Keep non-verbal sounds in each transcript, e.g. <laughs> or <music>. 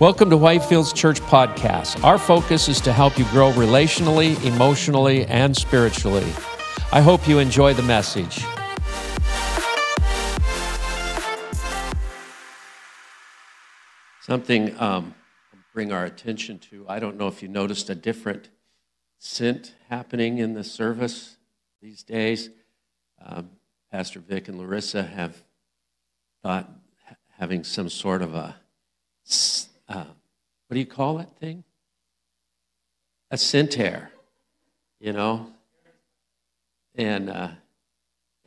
Welcome to Whitefields Church Podcast. Our focus is to help you grow relationally, emotionally, and spiritually. I hope you enjoy the message. Something um, bring our attention to. I don't know if you noticed a different scent happening in the service these days. Um, Pastor Vic and Larissa have thought having some sort of a uh, what do you call that thing? A centaur, you know? And uh,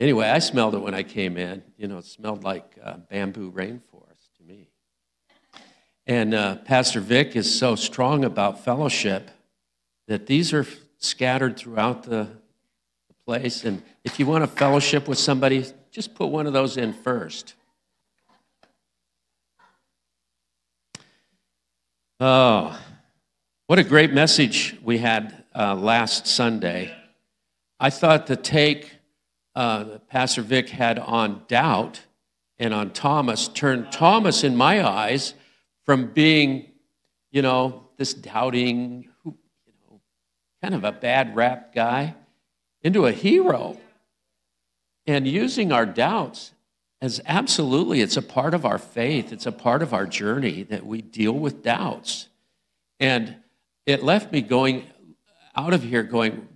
anyway, I smelled it when I came in. You know, it smelled like uh, bamboo rainforest to me. And uh, Pastor Vic is so strong about fellowship that these are scattered throughout the, the place. And if you want to fellowship with somebody, just put one of those in first. Oh, what a great message we had uh, last Sunday. I thought the take uh, Pastor Vic had on doubt and on Thomas turned Thomas, in my eyes, from being, you know, this doubting, you know, kind of a bad rap guy, into a hero. And using our doubts as absolutely, it's a part of our faith, it's a part of our journey that we deal with doubts. And it left me going out of here going,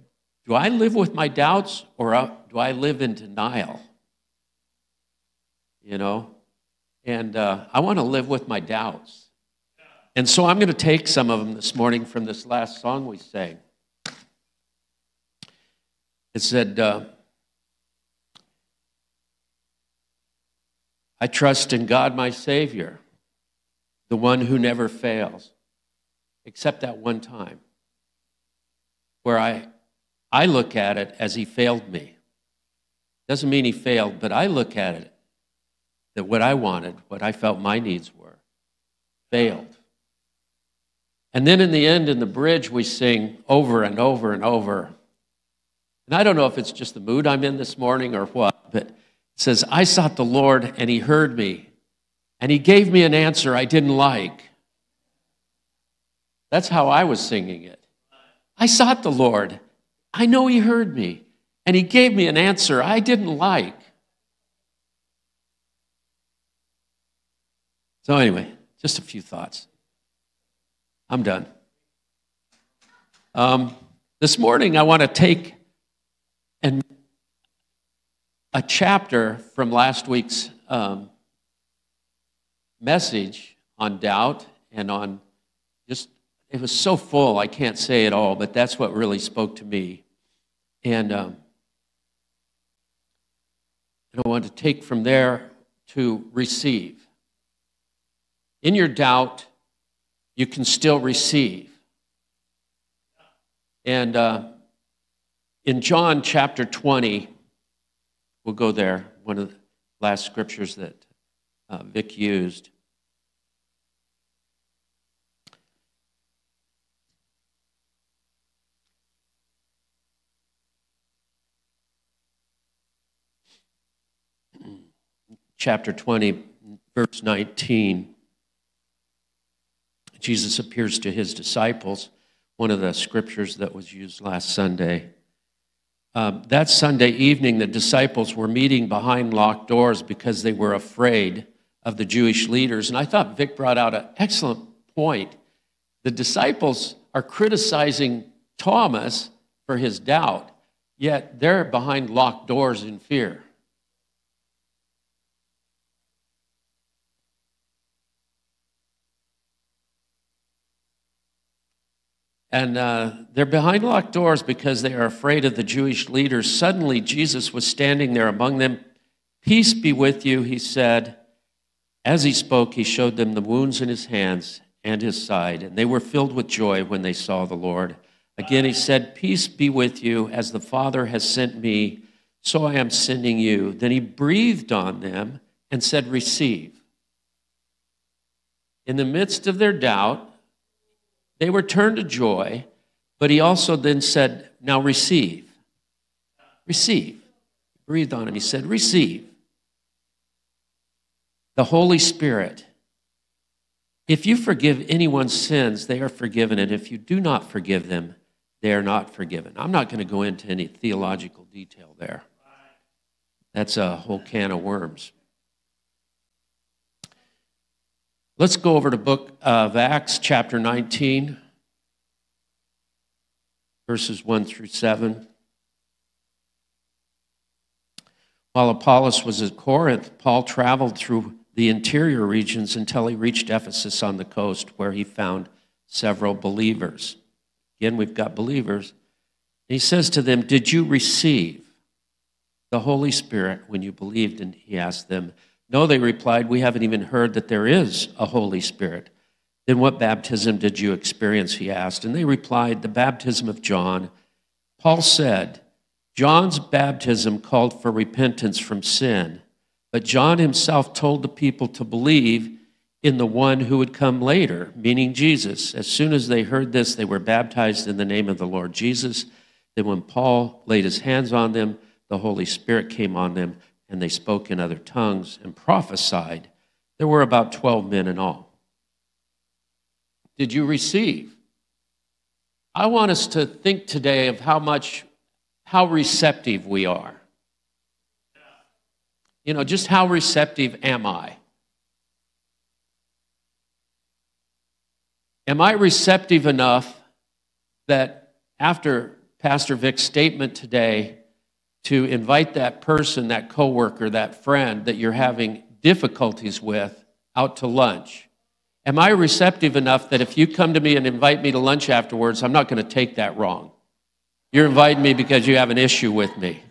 do I live with my doubts or do I live in denial? You know? And uh, I want to live with my doubts. And so I'm going to take some of them this morning from this last song we sang. It said, uh, I trust in God, my Savior, the one who never fails, except that one time where I, I look at it as he failed me. Doesn't mean he failed, but I look at it that what I wanted, what I felt my needs were, failed. And then in the end, in the bridge, we sing over and over and over. And I don't know if it's just the mood I'm in this morning or what, says, I sought the Lord and he heard me, and he gave me an answer I didn't like. That's how I was singing it. I sought the Lord. I know he heard me, and he gave me an answer I didn't like. So, anyway, just a few thoughts. I'm done. Um, this morning, I want to take and a chapter from last week's um, message on doubt and on just, it was so full, I can't say it all, but that's what really spoke to me. And, um, and I want to take from there to receive. In your doubt, you can still receive. And uh, in John chapter 20, We'll go there, one of the last scriptures that uh, Vic used. <clears throat> Chapter 20, verse 19. Jesus appears to his disciples, one of the scriptures that was used last Sunday. Um, that Sunday evening, the disciples were meeting behind locked doors because they were afraid of the Jewish leaders. And I thought Vic brought out an excellent point. The disciples are criticizing Thomas for his doubt, yet they're behind locked doors in fear. And uh, they're behind locked doors because they are afraid of the Jewish leaders. Suddenly, Jesus was standing there among them. Peace be with you, he said. As he spoke, he showed them the wounds in his hands and his side, and they were filled with joy when they saw the Lord. Again, he said, Peace be with you, as the Father has sent me, so I am sending you. Then he breathed on them and said, Receive. In the midst of their doubt, they were turned to joy, but he also then said, Now receive. Receive. He breathed on him. He said, Receive. The Holy Spirit. If you forgive anyone's sins, they are forgiven, and if you do not forgive them, they are not forgiven. I'm not going to go into any theological detail there. That's a whole can of worms. Let's go over to book of Acts chapter 19 verses 1 through 7. While Apollos was at Corinth, Paul traveled through the interior regions until he reached Ephesus on the coast, where he found several believers. Again, we've got believers. He says to them, Did you receive the Holy Spirit when you believed? And he asked them, No, they replied, We haven't even heard that there is a Holy Spirit. Then what baptism did you experience? He asked. And they replied, The baptism of John. Paul said, John's baptism called for repentance from sin, but John himself told the people to believe in the one who would come later, meaning Jesus. As soon as they heard this, they were baptized in the name of the Lord Jesus. Then, when Paul laid his hands on them, the Holy Spirit came on them, and they spoke in other tongues and prophesied. There were about 12 men in all did you receive? I want us to think today of how much, how receptive we are. You know, just how receptive am I? Am I receptive enough that after Pastor Vic's statement today, to invite that person, that coworker, that friend that you're having difficulties with out to lunch? Am I receptive enough that if you come to me and invite me to lunch afterwards, I'm not going to take that wrong? You're inviting me because you have an issue with me.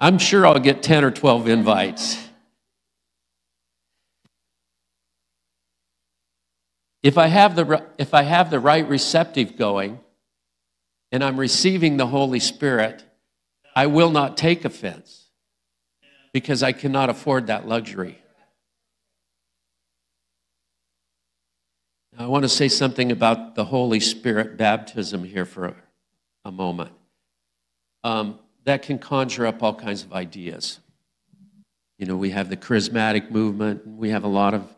I'm sure I'll get 10 or 12 invites. If I have the, if I have the right receptive going and I'm receiving the Holy Spirit, I will not take offense because I cannot afford that luxury. I want to say something about the Holy Spirit baptism here for a, a moment. Um, that can conjure up all kinds of ideas. You know, we have the charismatic movement, we have a lot of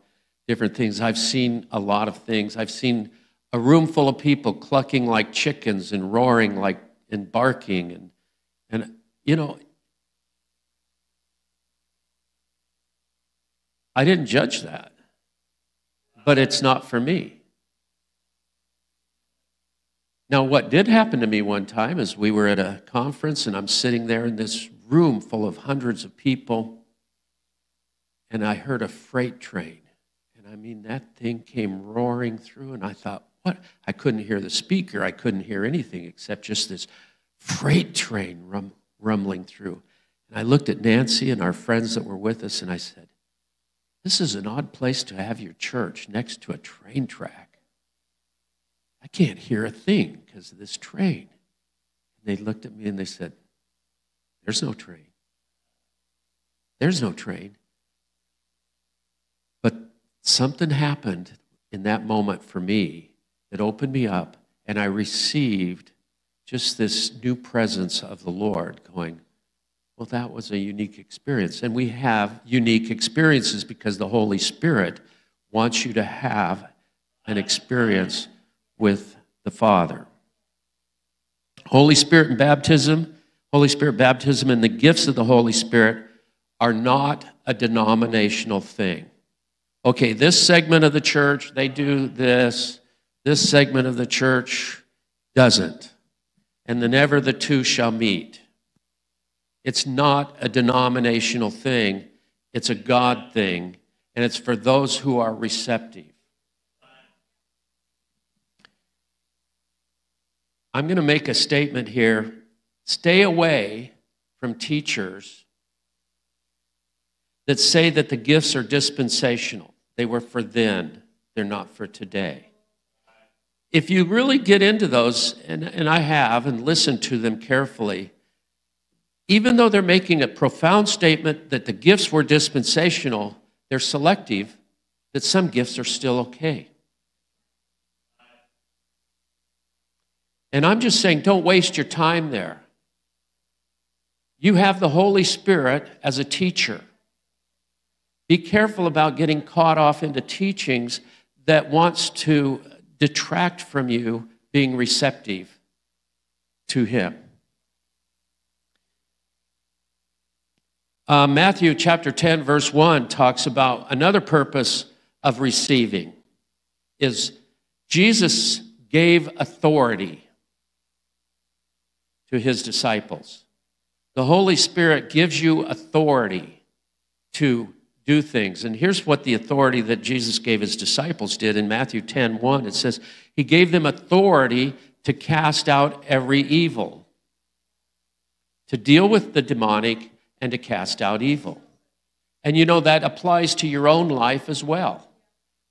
different things. I've seen a lot of things. I've seen a room full of people clucking like chickens and roaring like and barking and and you know I didn't judge that but it's not for me. Now, what did happen to me one time is we were at a conference and I'm sitting there in this room full of hundreds of people, and I heard a freight train. And I mean, that thing came roaring through, and I thought, what? I couldn't hear the speaker, I couldn't hear anything except just this freight train rum- rumbling through. And I looked at Nancy and our friends that were with us, and I said, this is an odd place to have your church next to a train track. I can't hear a thing because of this train. And they looked at me and they said, There's no train. There's no train. But something happened in that moment for me that opened me up, and I received just this new presence of the Lord going, well, that was a unique experience. And we have unique experiences because the Holy Spirit wants you to have an experience with the Father. Holy Spirit and baptism, Holy Spirit baptism and the gifts of the Holy Spirit are not a denominational thing. Okay, this segment of the church, they do this. This segment of the church doesn't. And then ever the two shall meet. It's not a denominational thing, it's a God thing, and it's for those who are receptive. I'm going to make a statement here. Stay away from teachers that say that the gifts are dispensational. They were for then, they're not for today. If you really get into those, and, and I have, and listen to them carefully, even though they're making a profound statement that the gifts were dispensational, they're selective, that some gifts are still okay. And I'm just saying, don't waste your time there. You have the Holy Spirit as a teacher. Be careful about getting caught off into teachings that wants to detract from you being receptive to Him. Uh, Matthew chapter 10, verse 1 talks about another purpose of receiving is Jesus gave authority to his disciples. The Holy Spirit gives you authority to do things. And here's what the authority that Jesus gave his disciples did in Matthew 10 1. It says, He gave them authority to cast out every evil, to deal with the demonic, and to cast out evil. And you know, that applies to your own life as well.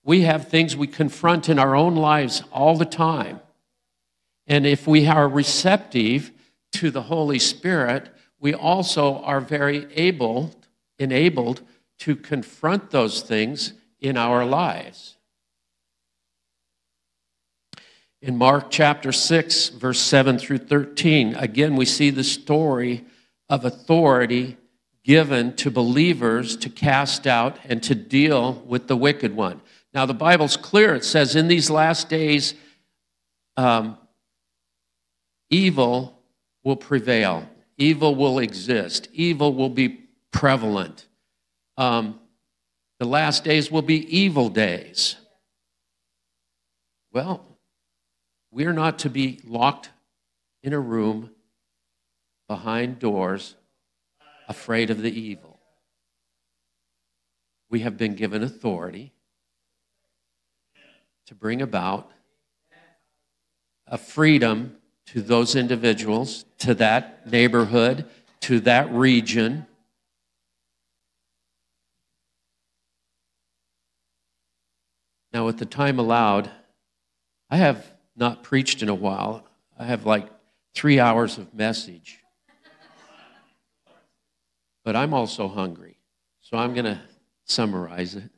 We have things we confront in our own lives all the time. And if we are receptive to the Holy Spirit, we also are very able, enabled to confront those things in our lives. In Mark chapter 6, verse 7 through 13, again, we see the story of authority given to believers to cast out and to deal with the wicked one. Now, the Bible's clear. It says, in these last days, um, evil will prevail, evil will exist, evil will be prevalent. Um, the last days will be evil days. Well, we're not to be locked in a room behind doors, afraid of the evil. We have been given authority to bring about a freedom to those individuals, to that neighborhood, to that region. Now, with the time allowed, I have not preached in a while. I have like three hours of message. But I'm also hungry. So I'm going to summarize it.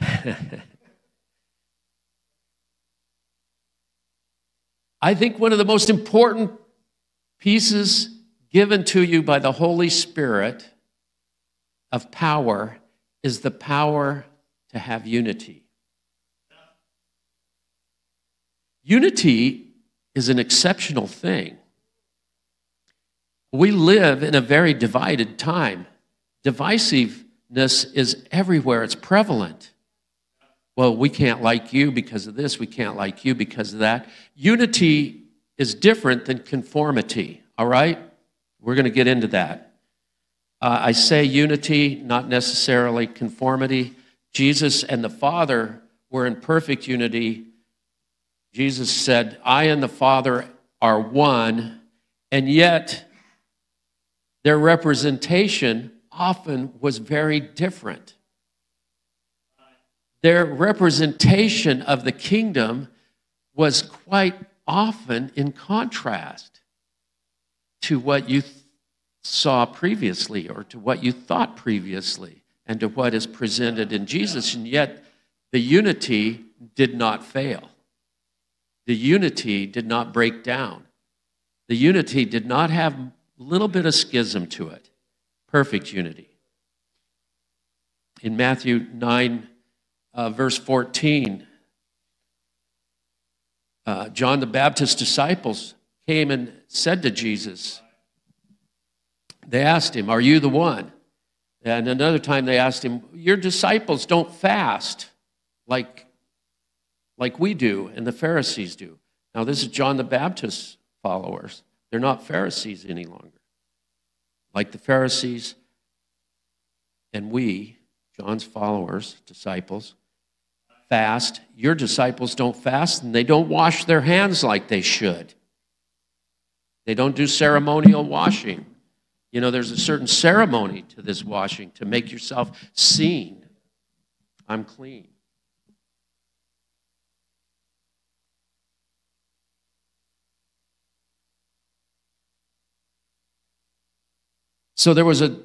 <laughs> I think one of the most important pieces given to you by the Holy Spirit of power is the power to have unity. Unity is an exceptional thing. We live in a very divided time. Divisiveness is everywhere, it's prevalent. Well, we can't like you because of this, we can't like you because of that. Unity is different than conformity, all right? We're going to get into that. Uh, I say unity, not necessarily conformity. Jesus and the Father were in perfect unity. Jesus said, I and the Father are one, and yet their representation often was very different their representation of the kingdom was quite often in contrast to what you saw previously or to what you thought previously and to what is presented in Jesus. And yet, the unity did not fail. The unity did not break down. The unity did not have a little bit of schism to it. Perfect unity. In Matthew 9, uh, verse 14. Uh, John the Baptist's disciples came and said to Jesus, they asked him, Are you the one? And another time they asked him, Your disciples don't fast like, like we do and the Pharisees do. Now, this is John the Baptist's followers. They're not Pharisees any longer. Like the Pharisees and we, John's followers, disciples, fast. Your disciples don't fast and they don't wash their hands like they should. They don't do ceremonial washing. You know, there's a certain ceremony to this washing to make yourself seen. I'm clean. So there was a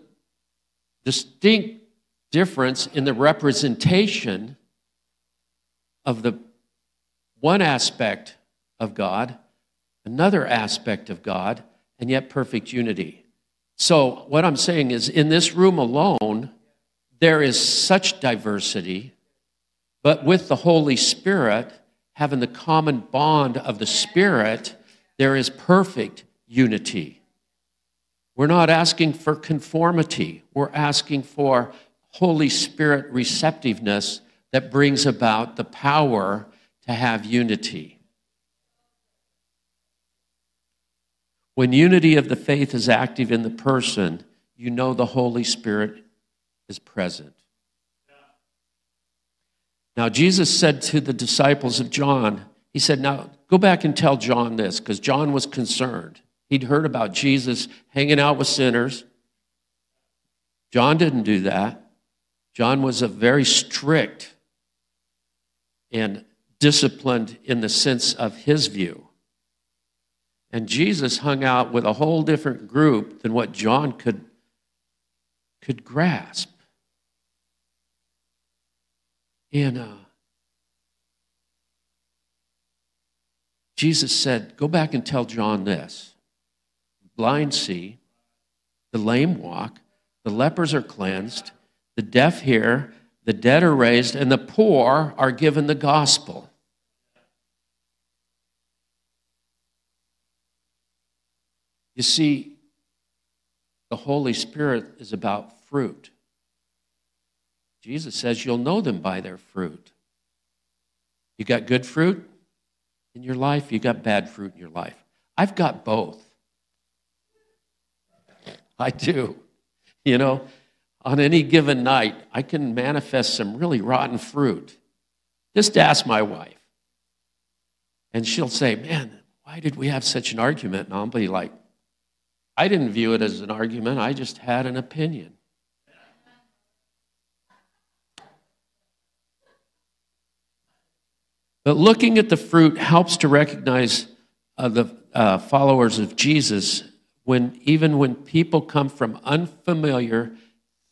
distinct difference in the representation of the one aspect of God, another aspect of God, and yet perfect unity. So, what I'm saying is, in this room alone, there is such diversity, but with the Holy Spirit, having the common bond of the Spirit, there is perfect unity. We're not asking for conformity, we're asking for Holy Spirit receptiveness that brings about the power to have unity. When unity of the faith is active in the person, you know the Holy Spirit is present. Now, Jesus said to the disciples of John, He said, Now go back and tell John this, because John was concerned. He'd heard about Jesus hanging out with sinners. John didn't do that. John was a very strict and disciplined in the sense of his view. And Jesus hung out with a whole different group than what John could, could grasp. And uh, Jesus said, Go back and tell John this blind see, the lame walk, the lepers are cleansed, the deaf hear, the dead are raised, and the poor are given the gospel. You see, the Holy Spirit is about fruit. Jesus says you'll know them by their fruit. You got good fruit in your life, you got bad fruit in your life. I've got both. <laughs> I do. You know, on any given night, I can manifest some really rotten fruit. Just ask my wife. And she'll say, Man, why did we have such an argument? And I'll be like, I didn't view it as an argument, I just had an opinion. But looking at the fruit helps to recognize uh, the uh, followers of Jesus when even when people come from unfamiliar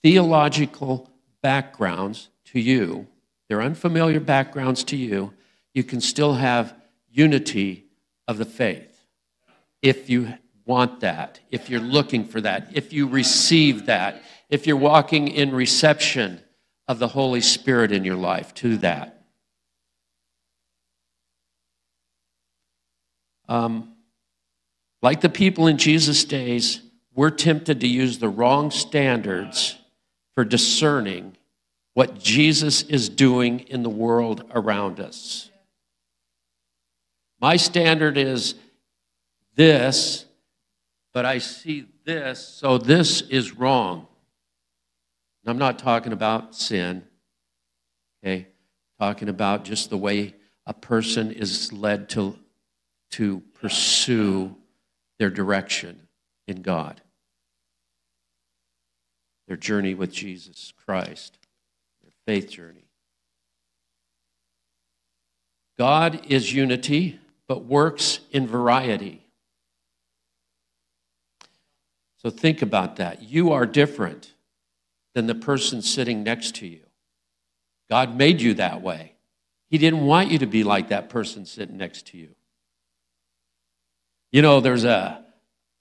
theological backgrounds to you, their unfamiliar backgrounds to you, you can still have unity of the faith. If you want that, if you're looking for that, if you receive that, if you're walking in reception of the Holy Spirit in your life to that. Um, like the people in Jesus' days, we're tempted to use the wrong standards for discerning what Jesus is doing in the world around us. My standard is this, but I see this, so this is wrong. I'm not talking about sin, okay? Talking about just the way a person is led to to pursue their direction in God, their journey with Jesus Christ, their faith journey. God is unity, but works in variety. So think about that. You are different than the person sitting next to you. God made you that way. He didn't want you to be like that person sitting next to you. You know, there's a,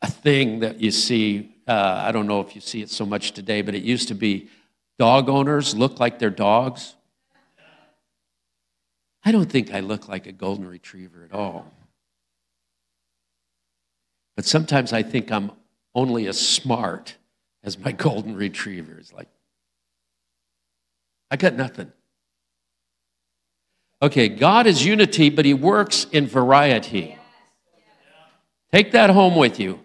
a thing that you see, uh, I don't know if you see it so much today, but it used to be dog owners look like their dogs. I don't think I look like a golden retriever at all. But sometimes I think I'm only as smart as my <laughs> golden retriever. It's like, I got nothing. Okay, God is unity, but He works in variety. Take that home with you.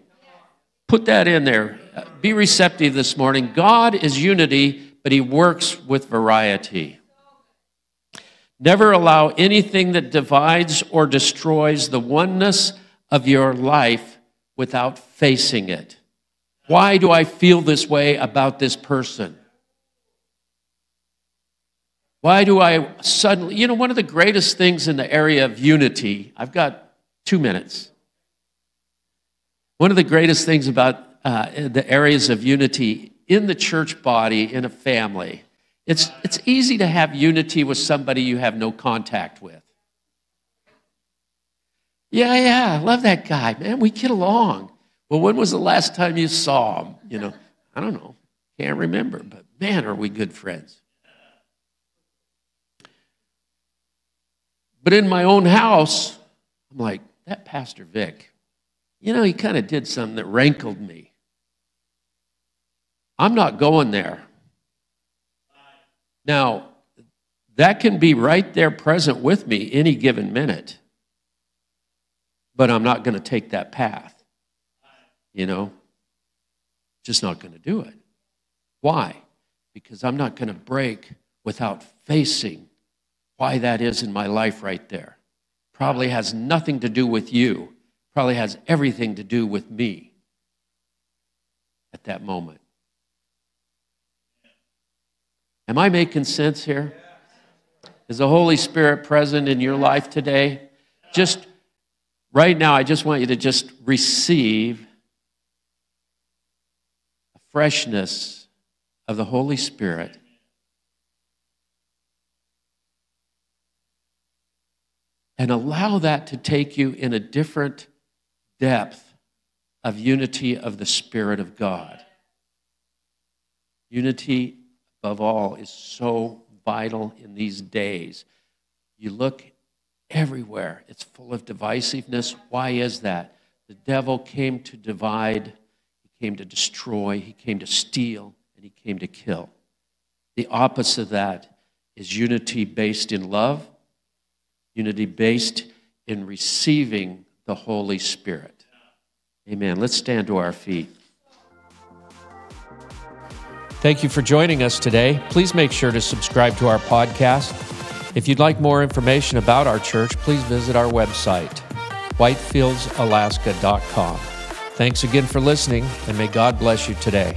Put that in there. Be receptive this morning. God is unity, but He works with variety. Never allow anything that divides or destroys the oneness of your life without facing it. Why do I feel this way about this person? Why do I suddenly, you know, one of the greatest things in the area of unity, I've got two minutes. One of the greatest things about uh, the areas of unity in the church body, in a family, it's, it's easy to have unity with somebody you have no contact with. Yeah, yeah, I love that guy, man. We get along. Well, when was the last time you saw him? You know, <laughs> I don't know. Can't remember, but Man, are we good friends. But in my own house, I'm like, that Pastor Vic, you know, he kind of did something that rankled me. I'm not going there. Now, that can be right there present with me any given minute, but I'm not going to take that path. You know, just not going to do it. Why? Because I'm not going to break without facing why that is in my life right there. Probably has nothing to do with you, probably has everything to do with me at that moment. Am I making sense here? Is the Holy Spirit present in your life today? Just right now, I just want you to just receive freshness of the Holy Spirit. And allow that to take you in a different depth of unity of the Spirit of God. Unity above all, is so vital in these days. You look everywhere, it's full of divisiveness. Why is that? The devil came to divide, came to destroy, he came to steal, and he came to kill. The opposite of that is unity based in love, unity based in receiving the Holy Spirit. Amen. Let's stand to our feet. Thank you for joining us today. Please make sure to subscribe to our podcast. If you'd like more information about our church, please visit our website, whitefieldsalaska.com. Thanks again for listening, and may God bless you today.